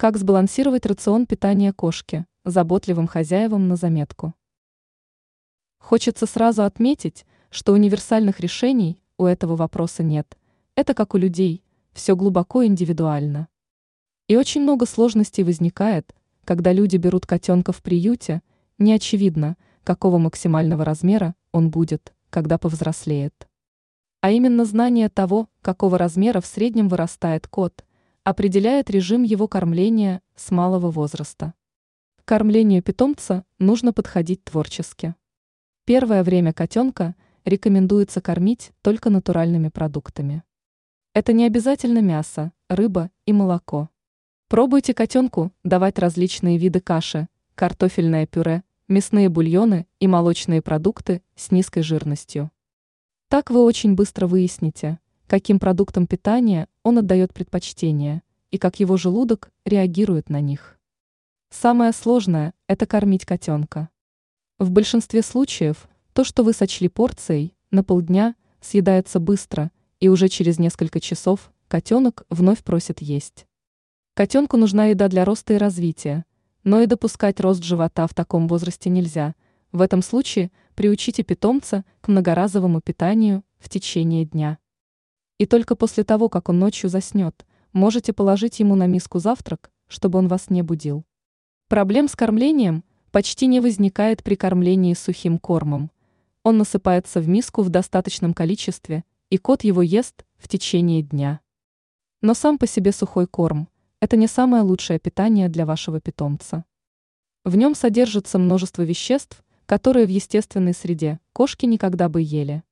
Как сбалансировать рацион питания кошки, заботливым хозяевам на заметку. Хочется сразу отметить, что универсальных решений у этого вопроса нет. Это как у людей, все глубоко индивидуально. И очень много сложностей возникает, когда люди берут котенка в приюте, не очевидно, какого максимального размера он будет, когда повзрослеет. А именно знание того, какого размера в среднем вырастает кот – определяет режим его кормления с малого возраста. К кормлению питомца нужно подходить творчески. Первое время котенка рекомендуется кормить только натуральными продуктами. Это не обязательно мясо, рыба и молоко. Пробуйте котенку давать различные виды каши, картофельное пюре, мясные бульоны и молочные продукты с низкой жирностью. Так вы очень быстро выясните, каким продуктам питания он отдает предпочтение и как его желудок реагирует на них. Самое сложное – это кормить котенка. В большинстве случаев то, что вы сочли порцией, на полдня съедается быстро, и уже через несколько часов котенок вновь просит есть. Котенку нужна еда для роста и развития, но и допускать рост живота в таком возрасте нельзя. В этом случае приучите питомца к многоразовому питанию в течение дня. И только после того, как он ночью заснет, можете положить ему на миску завтрак, чтобы он вас не будил. Проблем с кормлением почти не возникает при кормлении сухим кормом. Он насыпается в миску в достаточном количестве, и кот его ест в течение дня. Но сам по себе сухой корм – это не самое лучшее питание для вашего питомца. В нем содержится множество веществ, которые в естественной среде кошки никогда бы ели.